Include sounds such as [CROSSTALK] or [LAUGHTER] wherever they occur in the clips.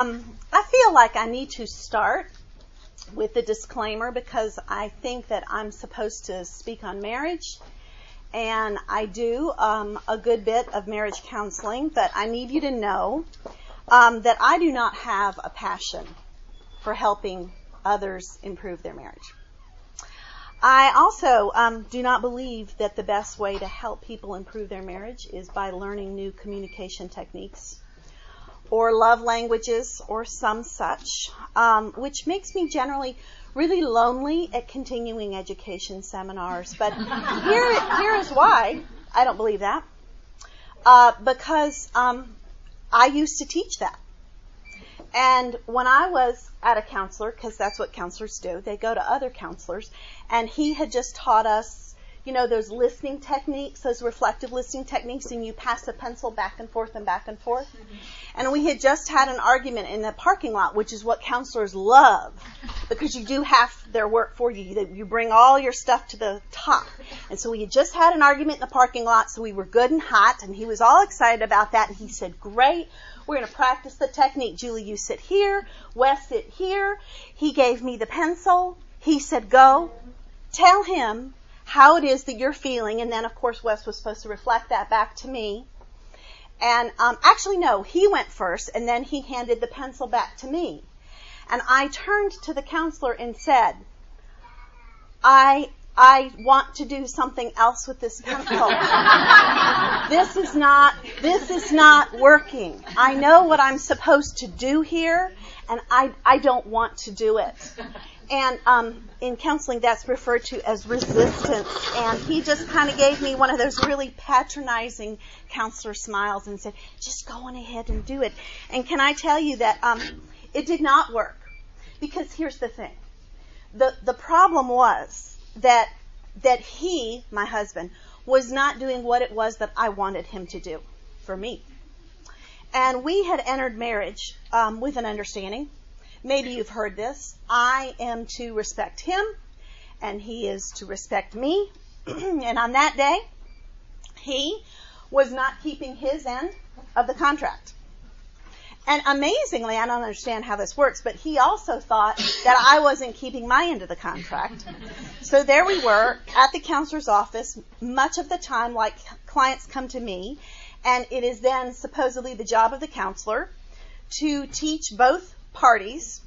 Um, I feel like I need to start with the disclaimer because I think that I'm supposed to speak on marriage, and I do um, a good bit of marriage counseling, but I need you to know um, that I do not have a passion for helping others improve their marriage. I also um, do not believe that the best way to help people improve their marriage is by learning new communication techniques or love languages or some such, um, which makes me generally really lonely at continuing education seminars. But here, here is why I don't believe that. Uh, because um, I used to teach that. And when I was at a counselor, because that's what counselors do, they go to other counselors, and he had just taught us you know, those listening techniques, those reflective listening techniques, and you pass a pencil back and forth and back and forth. Mm-hmm. And we had just had an argument in the parking lot, which is what counselors love, because you do half their work for you. You bring all your stuff to the top. And so we had just had an argument in the parking lot, so we were good and hot, and he was all excited about that, and he said, great, we're going to practice the technique. Julie, you sit here. Wes, sit here. He gave me the pencil. He said, go. Tell him how it is that you're feeling, and then of course Wes was supposed to reflect that back to me. And um, actually, no, he went first, and then he handed the pencil back to me. And I turned to the counselor and said, I I want to do something else with this pencil. [LAUGHS] this is not this is not working. I know what I'm supposed to do here, and I I don't want to do it. And um, in counseling, that's referred to as resistance. And he just kind of gave me one of those really patronizing counselor smiles and said, "Just go on ahead and do it." And can I tell you that um, it did not work? Because here's the thing: the the problem was that that he, my husband, was not doing what it was that I wanted him to do for me. And we had entered marriage um, with an understanding Maybe you've heard this. I am to respect him, and he is to respect me. [CLEARS THROAT] and on that day, he was not keeping his end of the contract. And amazingly, I don't understand how this works, but he also thought that I wasn't keeping my end of the contract. So there we were at the counselor's office, much of the time, like clients come to me, and it is then supposedly the job of the counselor to teach both parties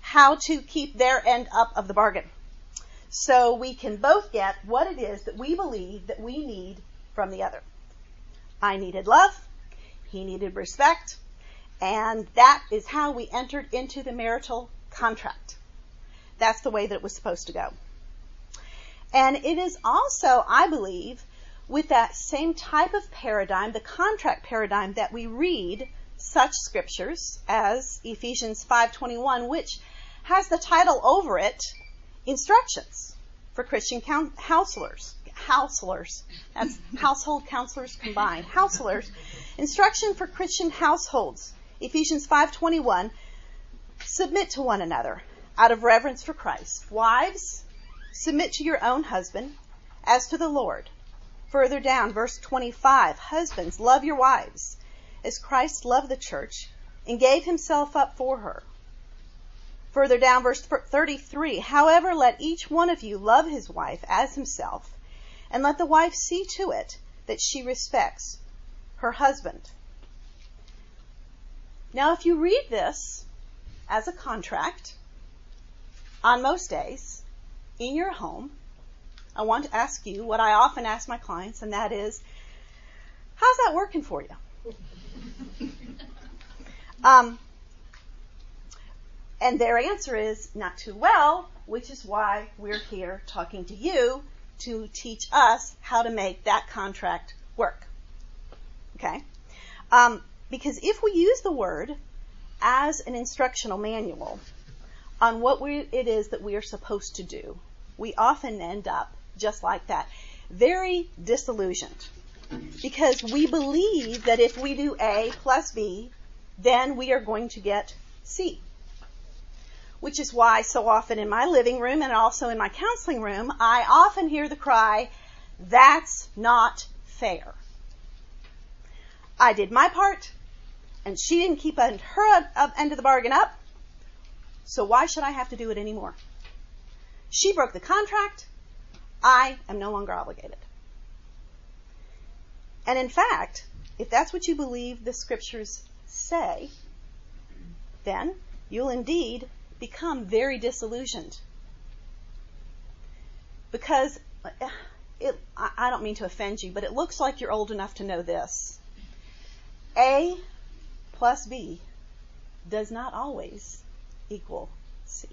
how to keep their end up of the bargain. So we can both get what it is that we believe that we need from the other. I needed love. He needed respect. And that is how we entered into the marital contract. That's the way that it was supposed to go. And it is also, I believe, with that same type of paradigm, the contract paradigm that we read such scriptures as Ephesians 5:21 which has the title over it instructions for Christian counselors. Counselors. That's [LAUGHS] household counselors combined. Counselors. Instruction for Christian households. Ephesians 5:21 submit to one another out of reverence for Christ. Wives submit to your own husband as to the Lord. Further down verse 25 husbands love your wives as Christ loved the church and gave himself up for her. Further down, verse 33 However, let each one of you love his wife as himself, and let the wife see to it that she respects her husband. Now, if you read this as a contract on most days in your home, I want to ask you what I often ask my clients, and that is, how's that working for you? [LAUGHS] um, and their answer is not too well, which is why we're here talking to you to teach us how to make that contract work. Okay? Um, because if we use the word as an instructional manual on what we, it is that we are supposed to do, we often end up just like that, very disillusioned because we believe that if we do A plus B, then we are going to get C. Which is why so often in my living room and also in my counseling room, I often hear the cry, that's not fair. I did my part. and she didn't keep her end of the bargain up. So why should I have to do it anymore? She broke the contract. I am no longer obligated. And in fact, if that's what you believe the scriptures say, then you'll indeed become very disillusioned. Because uh, it, I don't mean to offend you, but it looks like you're old enough to know this. A plus B does not always equal C.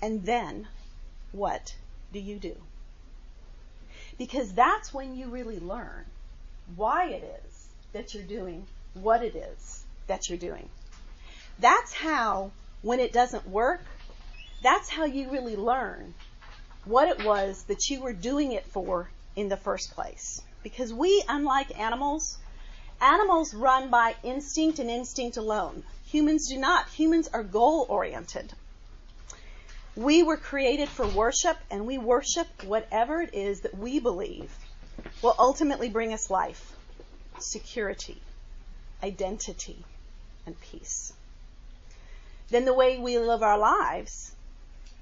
And then what do you do? Because that's when you really learn why it is that you're doing what it is that you're doing. That's how, when it doesn't work, that's how you really learn what it was that you were doing it for in the first place. Because we, unlike animals, animals run by instinct and instinct alone. Humans do not. Humans are goal oriented. We were created for worship, and we worship whatever it is that we believe will ultimately bring us life, security, identity, and peace. Then the way we live our lives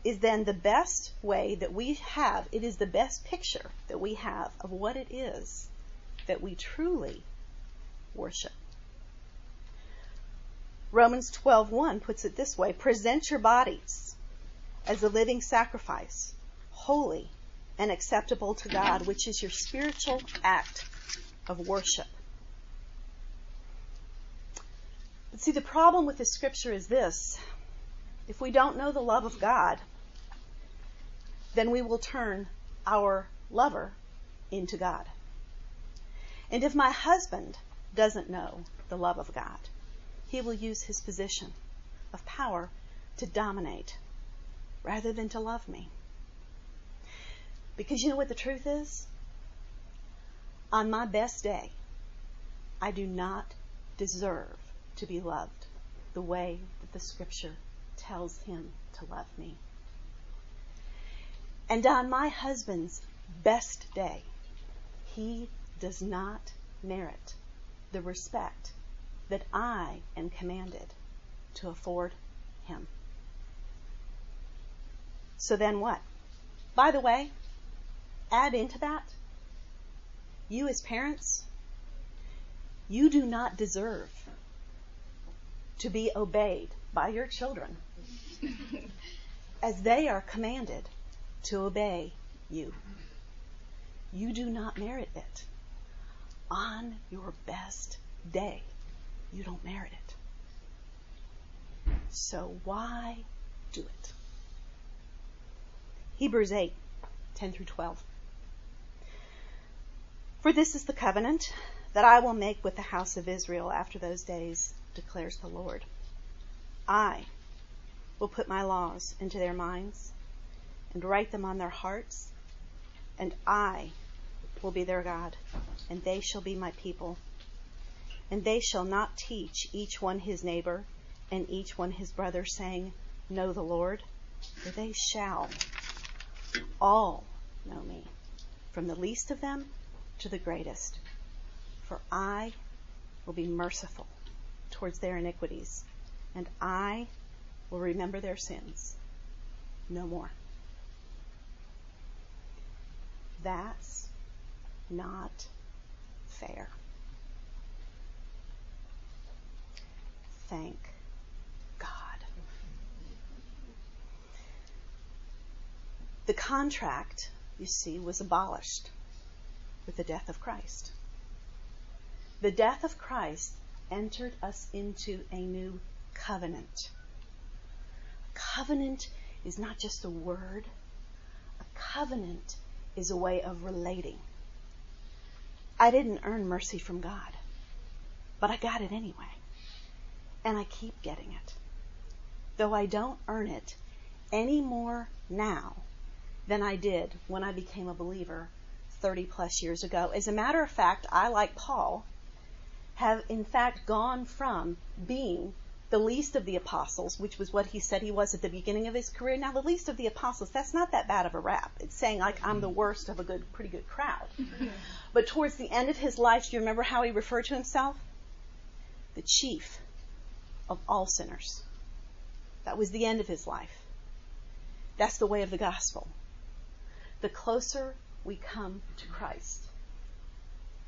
is then the best way that we have, it is the best picture that we have of what it is that we truly worship. Romans 12:1 puts it this way, present your bodies as a living sacrifice, holy and acceptable to God, which is your spiritual act of worship. But see, the problem with this scripture is this. If we don't know the love of God, then we will turn our lover into God. And if my husband doesn't know the love of God, he will use his position of power to dominate rather than to love me. Because you know what the truth is? On my best day, I do not deserve to be loved the way that the scripture tells him to love me. And on my husband's best day, he does not merit the respect that I am commanded to afford him. So then what? By the way, add into that, you as parents, you do not deserve to be obeyed by your children as they are commanded to obey you. You do not merit it. On your best day, you don't merit it. So why do it? Hebrews 8, 10 through 12. For this is the covenant that I will make with the house of Israel after those days, declares the Lord. I will put my laws into their minds and write them on their hearts, and I will be their God, and they shall be my people. And they shall not teach each one his neighbor and each one his brother, saying, Know the Lord, for they shall all know me, from the least of them to the greatest. For I will be merciful towards their iniquities, and I will remember their sins no more. That's not fair. Thank God. The contract, you see, was abolished with the death of Christ. The death of Christ entered us into a new covenant. A covenant is not just a word, a covenant is a way of relating. I didn't earn mercy from God, but I got it anyway. And I keep getting it. Though I don't earn it any more now than I did when I became a believer 30 plus years ago. As a matter of fact, I, like Paul, have in fact gone from being the least of the apostles, which was what he said he was at the beginning of his career. Now, the least of the apostles, that's not that bad of a rap. It's saying like I'm the worst of a good, pretty good crowd. [LAUGHS] but towards the end of his life, do you remember how he referred to himself? The chief of all sinners. That was the end of his life. That's the way of the gospel. The closer we come to Christ,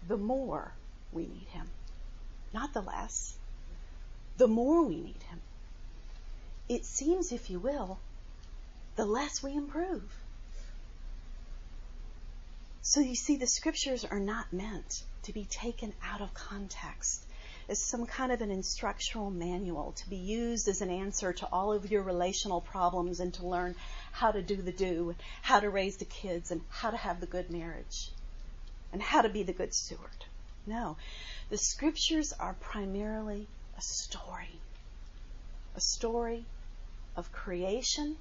the more we need him. Not the less the more we need Him. It seems, if you will, the less we improve. So you see, the scriptures are not meant to be taken out of context as some kind of an instructional manual to be used as an answer to all of your relational problems and to learn how to do the do, how to raise the kids, and how to have the good marriage, and how to be the good steward. No. The scriptures are primarily a story. A story of creation,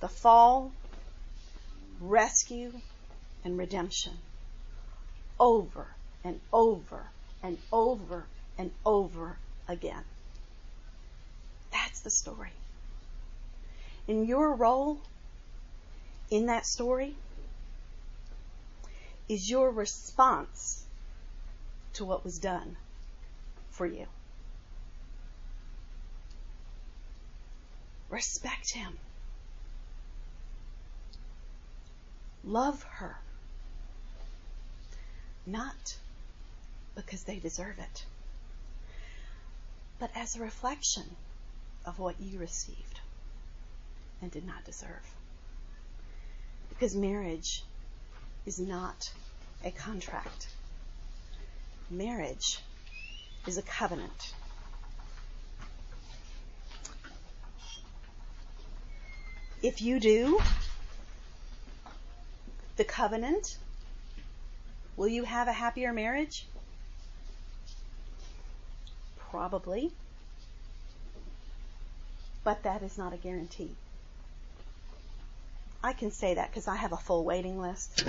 the fall, rescue, and redemption. Over and over and over and over again. That's the story. And your role in that story is your response to what was done for you. Respect him. Love her. Not because they deserve it, but as a reflection of what you received and did not deserve. Because marriage is not a contract. Marriage is a covenant. If you do the covenant, will you have a happier marriage? Probably. But that is not a guarantee. I can say that because I have a full waiting list.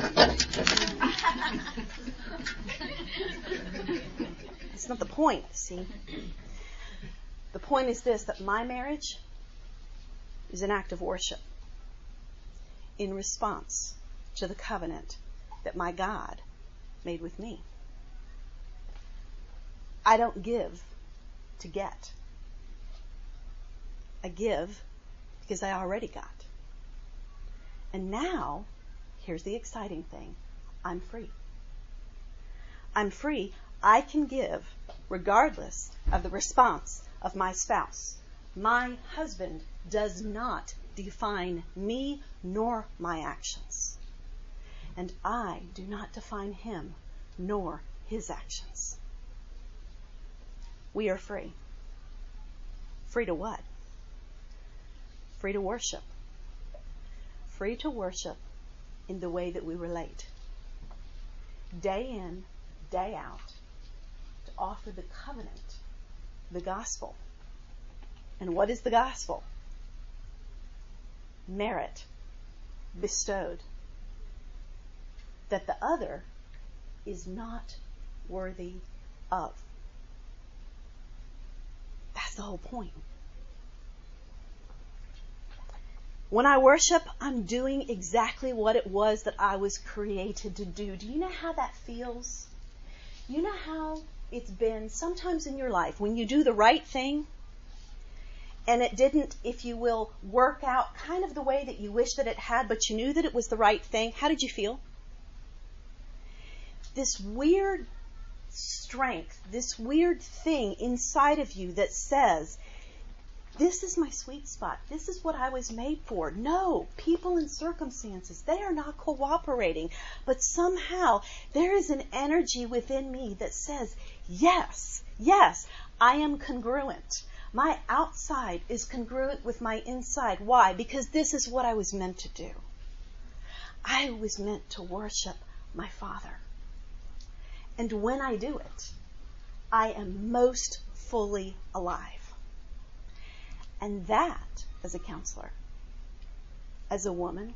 That's not the point, see? The point is this that my marriage is an act of worship in response to the covenant that my God made with me. I don't give to get. I give because I already got. And now, here's the exciting thing I'm free. I'm free I can give regardless of the response of my spouse. My husband does not define me nor my actions. And I do not define him nor his actions. We are free. Free to what? Free to worship. Free to worship in the way that we relate. Day in, day out to offer the covenant, the gospel. And what is the gospel? Merit bestowed. That the other is not worthy of. That's the whole point. When I worship, I'm doing exactly what it was that I was created to do. Do you know how that feels? You know how it's been sometimes in your life when you do the right thing and it didn't, if you will, work out kind of the way that you wish that it had, but you knew that it was the right thing. How did you feel? This weird strength, this weird thing inside of you that says, this is my sweet spot. This is what I was made for. No, people and circumstances, they are not cooperating. But somehow there is an energy within me that says, yes, yes, I am congruent. My outside is congruent with my inside. Why? Because this is what I was meant to do. I was meant to worship my Father. And when I do it, I am most fully alive. And that, as a counselor, as a woman,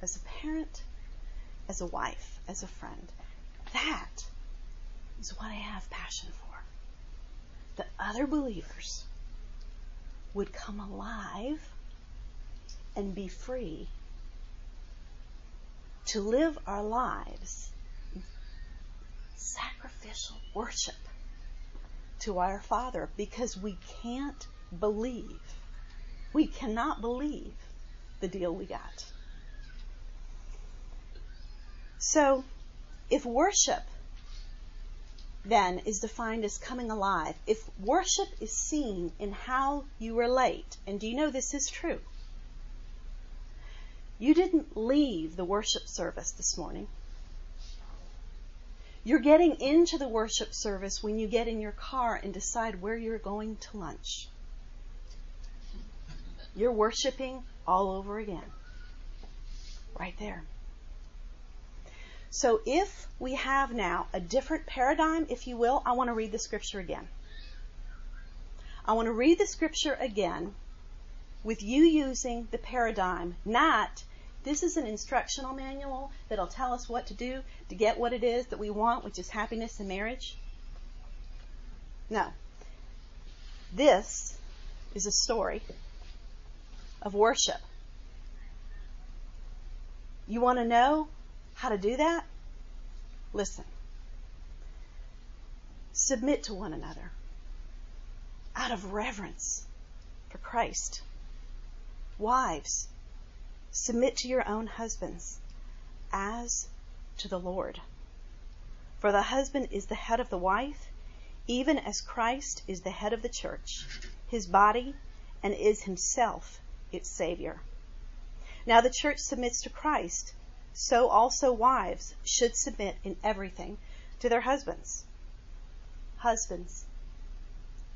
as a parent, as a wife, as a friend, that is what I have passion for. That other believers would come alive and be free to live our lives sacrificial worship to our Father because we can't believe, we cannot believe the deal we got. So, if worship then is defined as coming alive, if worship is seen in how you relate, and do you know this is true? You didn't leave the worship service this morning. You're getting into the worship service when you get in your car and decide where you're going to lunch. You're worshiping all over again. Right there. So if we have now a different paradigm, if you will, I want to read the scripture again. I want to read the scripture again with you using the paradigm, not this is an instructional manual that'll tell us what to do to get what it is that we want, which is happiness in marriage. No. This is a story of worship. You want to know how to do that? Listen. Submit to one another out of reverence for Christ. Wives, Submit to your own husbands as to the Lord. For the husband is the head of the wife, even as Christ is the head of the church, his body, and is himself its Savior. Now the church submits to Christ, so also wives should submit in everything to their husbands. Husbands,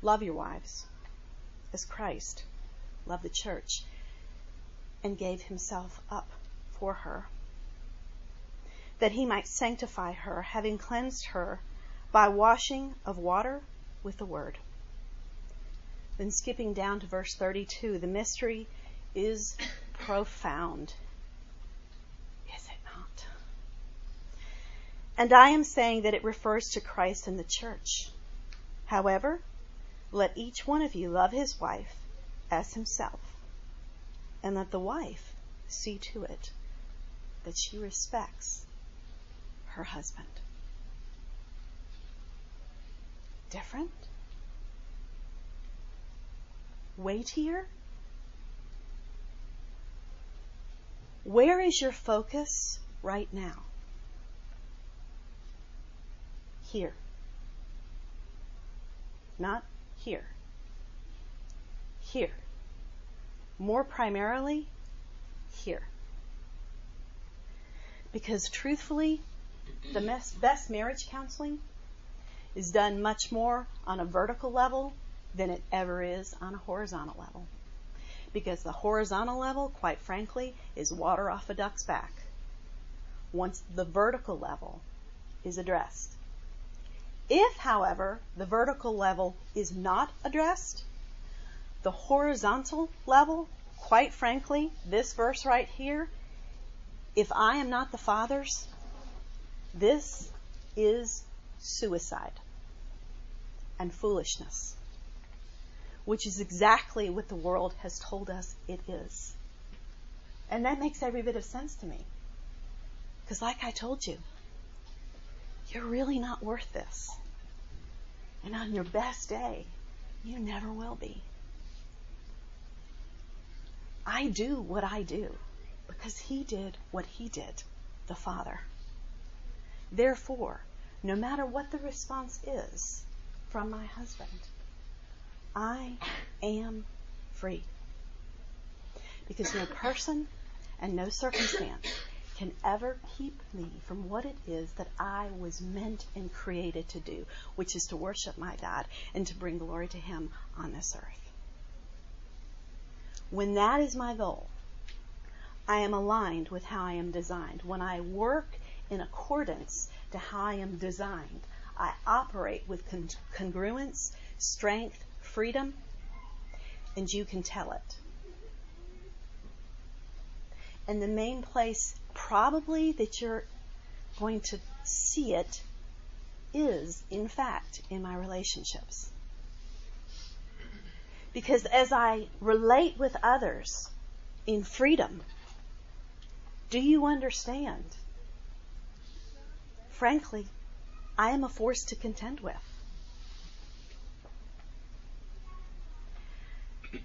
love your wives as Christ loved the church and gave himself up for her, that he might sanctify her, having cleansed her by washing of water with the word. Then skipping down to verse 32, the mystery is profound. Is it not? And I am saying that it refers to Christ and the church. However, let each one of you love his wife as himself and let the wife see to it that she respects her husband. Different? Weightier? Where is your focus right now? Here. Not here. Here more primarily here. Because truthfully, the best marriage counseling is done much more on a vertical level than it ever is on a horizontal level. Because the horizontal level, quite frankly, is water off a duck's back. Once the vertical level is addressed. If, however, the vertical level is not addressed, the horizontal level, quite frankly, this verse right here, if I am not the Father's, this is suicide and foolishness, which is exactly what the world has told us it is. And that makes every bit of sense to me. Because, like I told you, you're really not worth this. And on your best day, you never will be. I do what I do because he did what he did, the Father. Therefore, no matter what the response is from my husband, I am free. Because no person and no circumstance can ever keep me from what it is that I was meant and created to do, which is to worship my God and to bring glory to Him on this earth. When that is my goal, I am aligned with how I am designed. When I work in accordance to how I am designed, I operate with con- congruence, strength, freedom, and you can tell it. And the main place, probably, that you're going to see it is, in fact, in my relationships. Because as I relate with others in freedom, do you understand? Frankly, I am a force to contend with.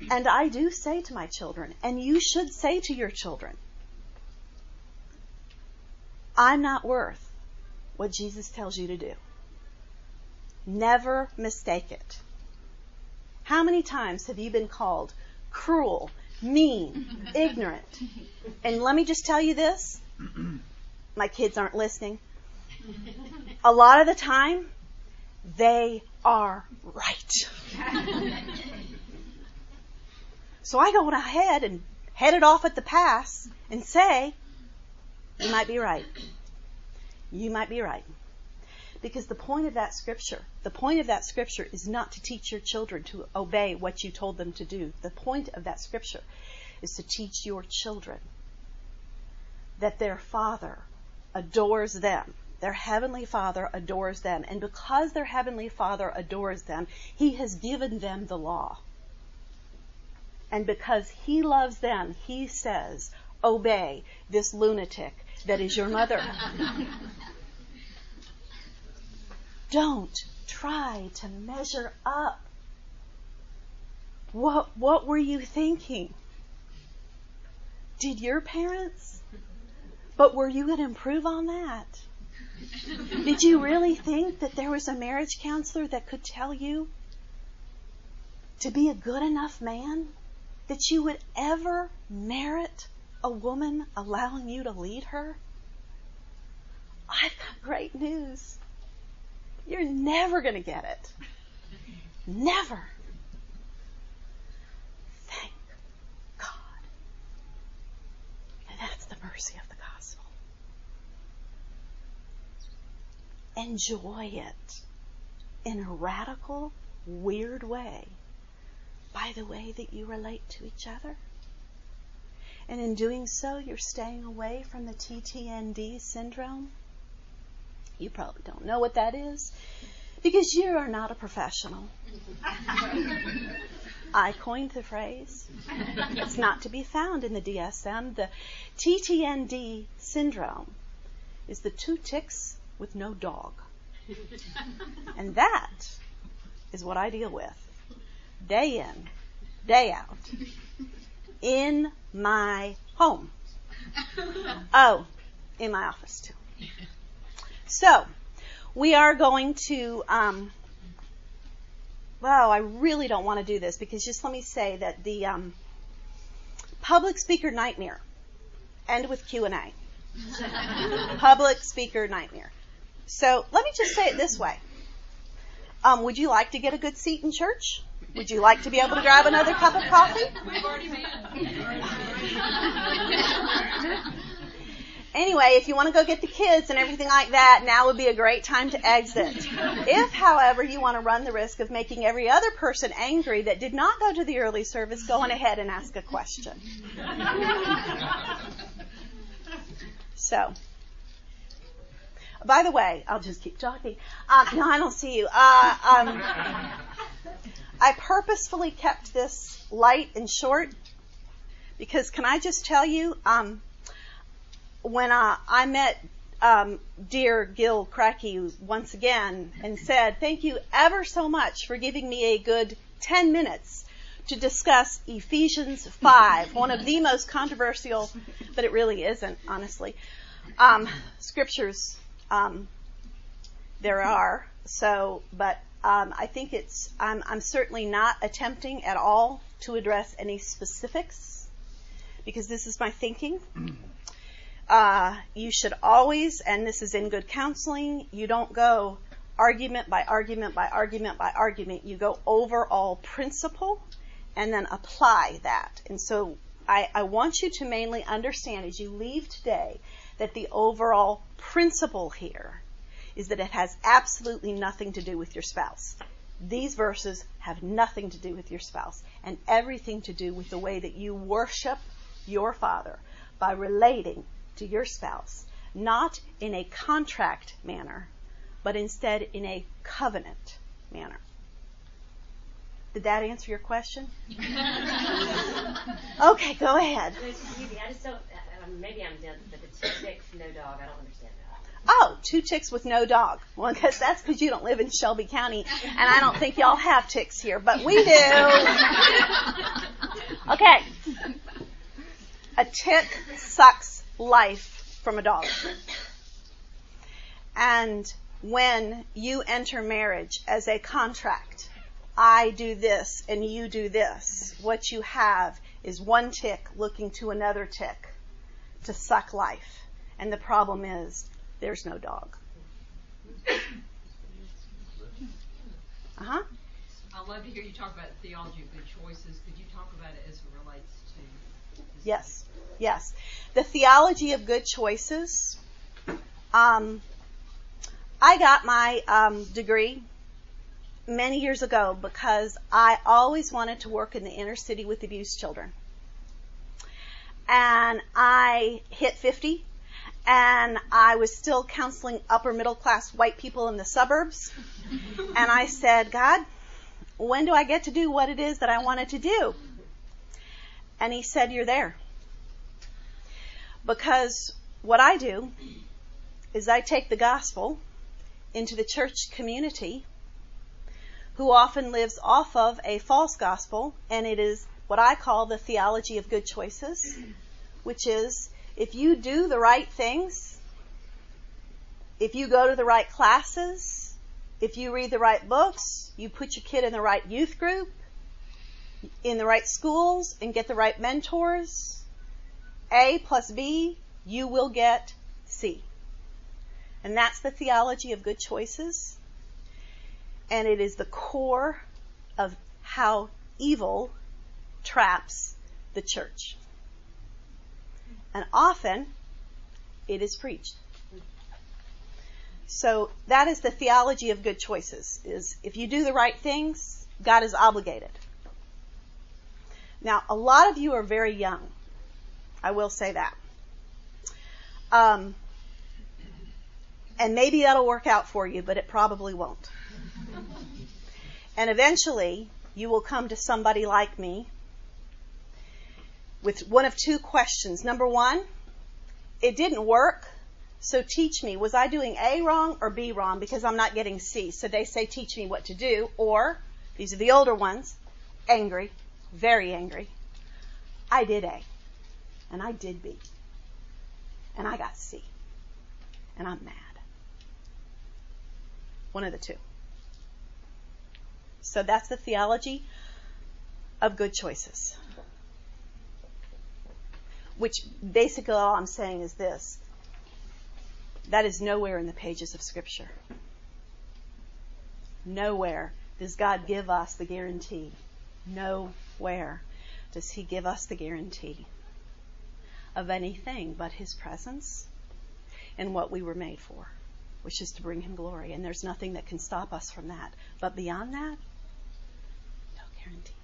[CLEARS THROAT] And I do say to my children, and you should say to your children, I'm not worth what Jesus tells you to do. Never mistake it. How many times have you been called cruel, mean, [LAUGHS] ignorant? And let me just tell you this. [CLEARS THROAT] My kids aren't listening. A lot of the time, they are right. [LAUGHS] so I go ahead and head it off at the pass and say, you might be right. You might be right. Because the point of that scripture, the point of that scripture is not to teach your children to obey what you told them to do. The point of that scripture is to teach your children that their father adores them. Their heavenly father adores them. And because their heavenly father adores them, he has given them the law. And because he loves them, he says, obey this lunatic that is your mother. [LAUGHS] Don't try to measure up. What, what were you thinking? Did your parents? But were you going to improve on that? Did you really think that there was a marriage counselor that could tell you to be a good enough man that you would ever merit a woman allowing you to lead her? I've got great news. You're never going to get it. Never. Thank God. And that's the mercy of the gospel. Enjoy it in a radical, weird way by the way that you relate to each other. And in doing so, you're staying away from the TTND syndrome. You probably don't know what that is because you are not a professional. I coined the phrase. It's not to be found in the DSM. The TTND syndrome is the two ticks with no dog. And that is what I deal with day in, day out, in my home. Oh, in my office too. So, we are going to, um, well, I really don't want to do this because just let me say that the um, public speaker nightmare, end with Q&A. [LAUGHS] public speaker nightmare. So let me just say it this way. Um, would you like to get a good seat in church? Would you like to be able to grab another cup of coffee? We've already made [LAUGHS] Anyway, if you want to go get the kids and everything like that, now would be a great time to exit. If, however, you want to run the risk of making every other person angry that did not go to the early service, go on ahead and ask a question. [LAUGHS] so, by the way, I'll just keep talking. Um, no, I don't see you. Uh, um, I purposefully kept this light and short because can I just tell you, um, when I, I met um, dear Gil Cracky once again and said, Thank you ever so much for giving me a good 10 minutes to discuss Ephesians 5, one of the most controversial, but it really isn't, honestly, um, scriptures there are. So, but um, I think it's, I'm, I'm certainly not attempting at all to address any specifics because this is my thinking. uh, you should always, and this is in good counseling, you don't go argument by argument by argument by argument. You go overall principle and then apply that. And so I, I want you to mainly understand as you leave today that the overall principle here is that it has absolutely nothing to do with your spouse. These verses have nothing to do with your spouse and everything to do with the way that you worship your Father by relating to your spouse, not in a contract manner, but instead in a covenant manner. Did that answer your question? [LAUGHS] okay, go ahead. I just don't. Maybe I'm dense, but the two ticks, no dog. I don't understand that. Oh, two ticks with no dog. Well, because that's because you don't live in Shelby County, and I don't think y'all have ticks here, but we do. [LAUGHS] Okay. A tick sucks life from a dog. And when you enter marriage as a contract, I do this and you do this, what you have is one tick looking to another tick to suck life. And the problem is there's no dog. Uh huh. I'd love to hear you talk about theology of good choices. Could you talk about it as it relates to? Yes, yes. The theology of good choices. Um, I got my um, degree many years ago because I always wanted to work in the inner city with abused children. And I hit 50 and I was still counseling upper middle class white people in the suburbs. [LAUGHS] and I said, God, when do I get to do what it is that I wanted to do? And he said, You're there. Because what I do is I take the gospel into the church community who often lives off of a false gospel, and it is what I call the theology of good choices, which is if you do the right things, if you go to the right classes, if you read the right books, you put your kid in the right youth group, in the right schools, and get the right mentors, A plus B, you will get C. And that's the theology of good choices. And it is the core of how evil traps the church. And often it is preached. So that is the theology of good choices is if you do the right things, God is obligated. Now, a lot of you are very young. I will say that. Um, and maybe that'll work out for you, but it probably won't. and eventually, you will come to somebody like me with one of two questions. Number one, it didn't work, so teach me. Was I doing A wrong or B wrong because I'm not getting C? So they say, teach me what to do. Or, these are the older ones, angry, very angry. I did A, and I did B, and I got C, and I'm mad. One of the two. So that's the theology of good choices. Which basically all I'm saying is this that is nowhere in the pages of Scripture. Nowhere does God give us the guarantee. Nowhere does He give us the guarantee of anything but His presence and what we were made for, which is to bring Him glory. And there's nothing that can stop us from that. But beyond that, no guarantee.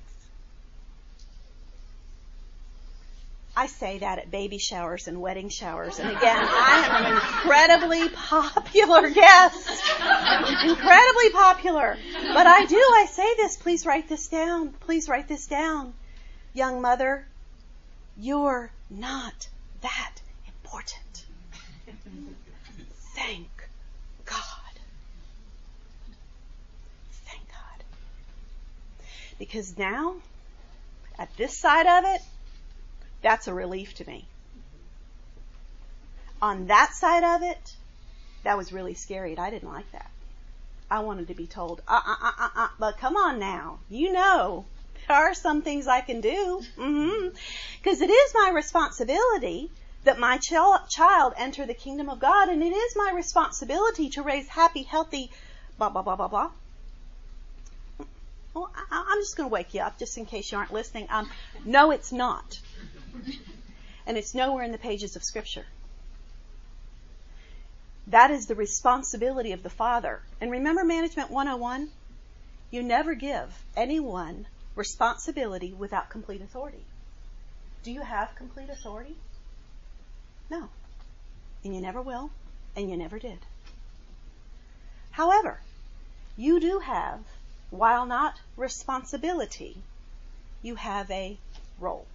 I say that at baby showers and wedding showers. And again, I am an incredibly popular guest. Incredibly popular. But I do, I say this. Please write this down. Please write this down. Young mother, you're not that important. Thank God. Thank God. Because now, at this side of it, that's a relief to me. On that side of it, that was really scary. I didn't like that. I wanted to be told, uh, uh, uh, uh, uh but come on now. You know, there are some things I can do. Mm-hmm. Cause it is my responsibility that my ch- child enter the kingdom of God and it is my responsibility to raise happy, healthy, blah, blah, blah, blah, blah. Well, I, am just going to wake you up just in case you aren't listening. Um, no, it's not. And it's nowhere in the pages of Scripture. That is the responsibility of the Father. And remember Management 101? You never give anyone responsibility without complete authority. Do you have complete authority? No. And you never will, and you never did. However, you do have while not responsibility, you have a role.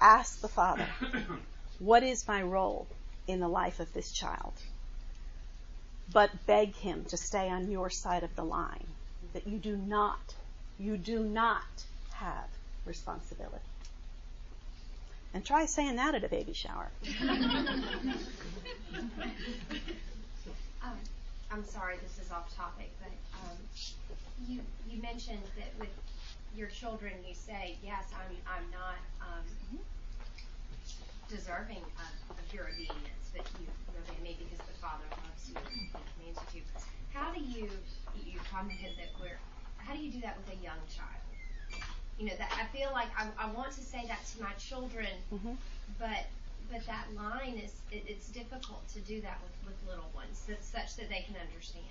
Ask the Father, what is my role in the life of this child? But beg Him to stay on your side of the line, that you do not, you do not have responsibility. And try saying that at a baby shower. um, I'm sorry, this is off topic, but um, you you mentioned that with your children, you say, "Yes, I'm I'm not um, deserving of, of, your obedience, but you obey me because the Father loves you and commands you to." How do you you commented that we're how do you do that with a young child? you know that I feel like I, I want to say that to my children, mm-hmm. but but that line is it, it's difficult to do that with, with little ones that, such that they can understand.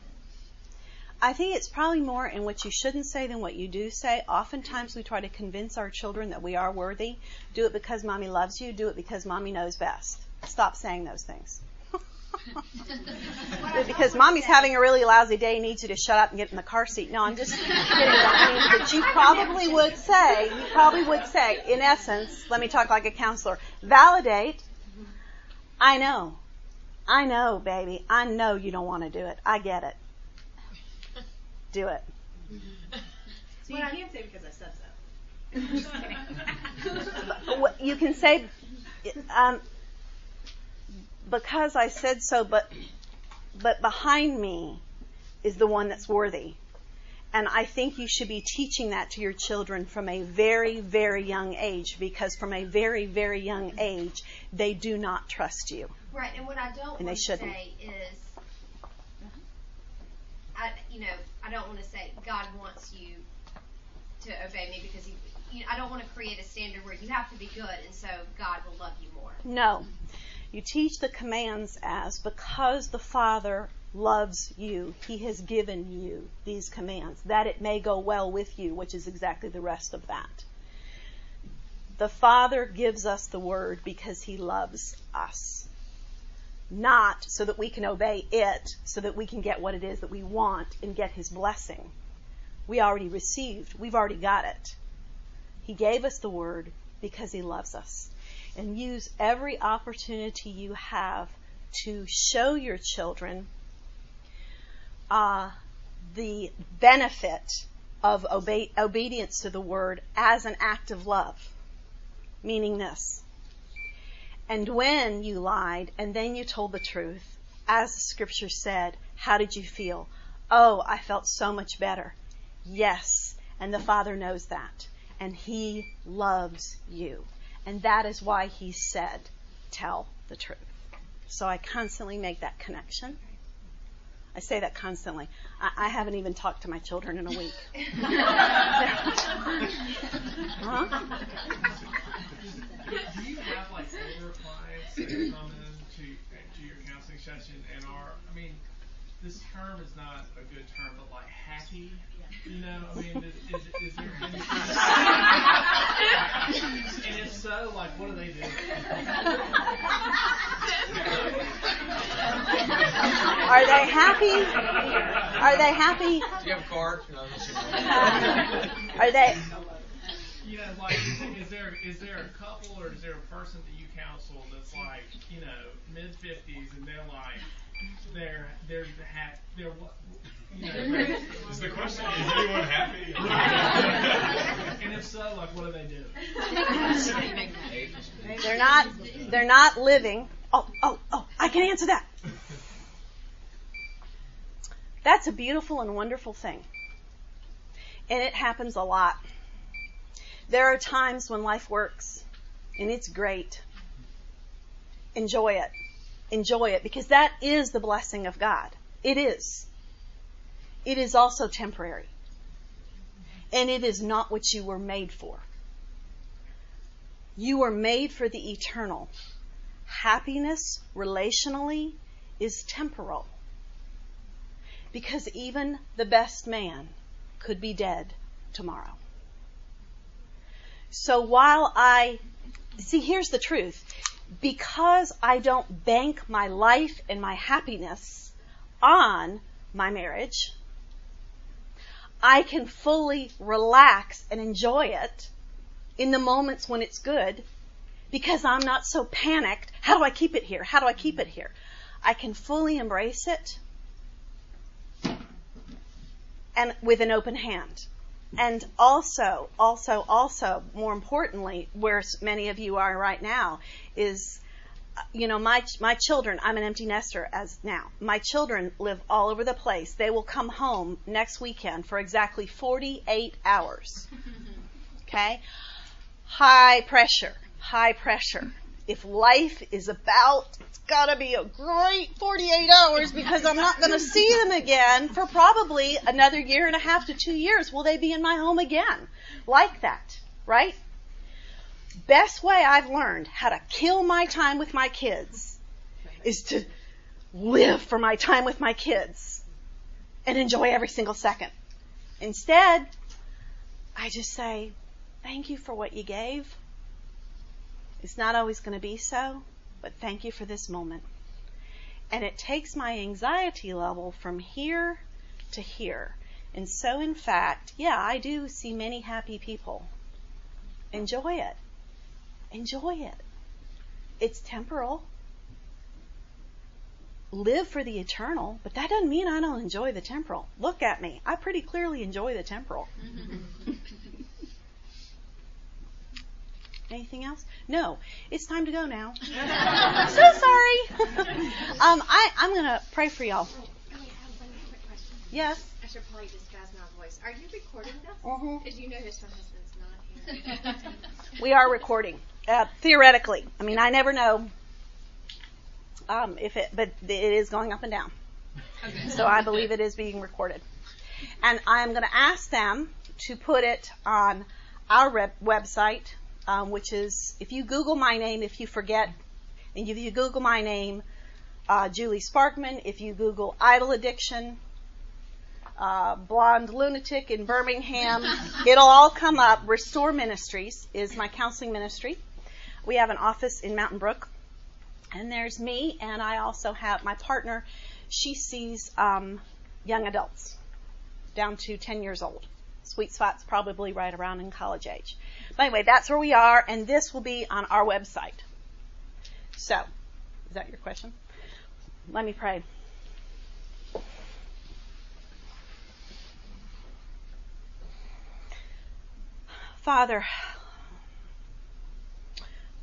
I think it's probably more in what you shouldn't say than what you do say. Oftentimes we try to convince our children that we are worthy. Do it because mommy loves you. Do it because mommy knows best. Stop saying those things. [LAUGHS] because mommy's having a really lousy day, needs you to shut up and get in the car seat. No, I'm just kidding. I mean, but you [LAUGHS] probably would say, you probably would say, in essence, let me talk like a counselor, validate. I know. I know, baby. I know you don't want to do it. I get it. Do it. [LAUGHS] So you can't say because I said so. [LAUGHS] you can say, um, because I said so, but but behind me is the one that's worthy. And I think you should be teaching that to your children from a very, very young age because from a very, very young age, they do not trust you. Right, and what I don't and want to say is, I, you know, I don't want to say God wants you to obey me because he, you know, I don't want to create a standard where you have to be good and so God will love you more. No, you teach the commands as because the Father loves you, He has given you these commands, that it may go well with you, which is exactly the rest of that. The Father gives us the word because He loves us. Not so that we can obey it, so that we can get what it is that we want and get His blessing. We already received, we've already got it. He gave us the word because He loves us and use every opportunity you have to show your children uh, the benefit of obe- obedience to the word as an act of love. Meaning this. And when you lied and then you told the truth, as the scripture said, how did you feel? Oh, I felt so much better. Yes. And the Father knows that. And He loves you. And that is why he said, tell the truth. So I constantly make that connection. I say that constantly. I, I haven't even talked to my children in a week. [LAUGHS] [LAUGHS] huh? Do you have like older clients that come in to, to your counseling session and are, I mean, this term is not a good term, but like happy you know, I mean, is, is, is there any? [LAUGHS] and if so, like, what do they do? Are they happy? Are they happy? Do you have a card? are they? You know, like, is, is there is there a couple or is there a person that you counsel that's like, you know, mid fifties and they're like, they're they're ha- [LAUGHS] they're is the question, is anyone happy? [LAUGHS] and if so, like, what do they do? They're not, they're not living. Oh, oh, oh, I can answer that. That's a beautiful and wonderful thing. And it happens a lot. There are times when life works and it's great. Enjoy it. Enjoy it because that is the blessing of God. It is it is also temporary. And it is not what you were made for. You were made for the eternal. Happiness, relationally, is temporal. Because even the best man could be dead tomorrow. So while I, see, here's the truth. Because I don't bank my life and my happiness on my marriage, I can fully relax and enjoy it in the moments when it's good because I'm not so panicked. How do I keep it here? How do I keep it here? I can fully embrace it and with an open hand. And also, also, also, more importantly, where many of you are right now is, uh, you know, my my children. I'm an empty nester as now. My children live all over the place. They will come home next weekend for exactly 48 hours. [LAUGHS] Okay, high pressure, high pressure. If life is about it's gotta be a great 48 hours because I'm not gonna see them again for probably another year and a half to two years. Will they be in my home again? Like that, right? Best way I've learned how to kill my time with my kids is to live for my time with my kids and enjoy every single second. Instead, I just say, thank you for what you gave. It's not always going to be so but thank you for this moment. And it takes my anxiety level from here to here. And so, in fact, yeah, I do see many happy people. Enjoy it. Enjoy it. It's temporal. Live for the eternal, but that doesn't mean I don't enjoy the temporal. Look at me. I pretty clearly enjoy the temporal. [LAUGHS] Anything else? No. It's time to go now. [LAUGHS] so sorry. um, I, I'm going to pray for y'all. Yes? I should probably disguise my voice. Are you recording this? Mm-hmm. Did you notice my husband's not here? [LAUGHS] we are recording. Uh, theoretically. I mean, I never know um, if it, but it is going up and down. Okay. So I believe it is being recorded. And I'm going to ask them to put it on our rep- website, um, which is if you Google my name, if you forget, and if you Google my name, uh, Julie Sparkman, if you Google idol addiction, uh, blonde lunatic in Birmingham, [LAUGHS] it'll all come up. Restore Ministries is my counseling ministry. We have an office in Mountain Brook, and there's me, and I also have my partner. She sees um, young adults down to 10 years old. Sweet spot's probably right around in college age. But anyway, that's where we are, and this will be on our website. So, is that your question? Let me pray. Father,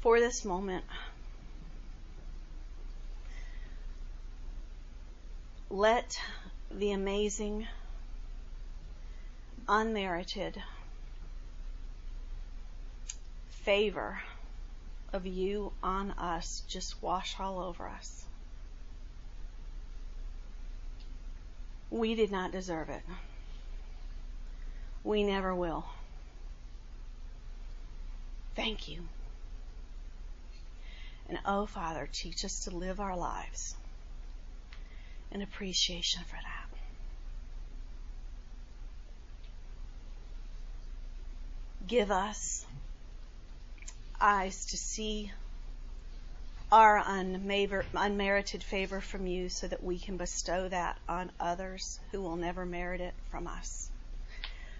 for this moment, let the amazing, unmerited, favor of you on us just wash all over us. We did not deserve it. We never will. Thank you. And oh, Father, teach us to live our lives in appreciation for that. Give us eyes to see our unmerited favor from you so that we can bestow that on others who will never merit it from us.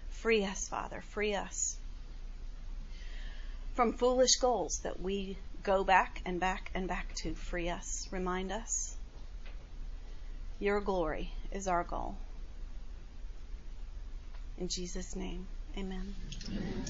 Free us, Father, free us from foolish goals that we go back and back and back to. Free us, remind us. Your glory is our goal. In Jesus' name, amen. amen.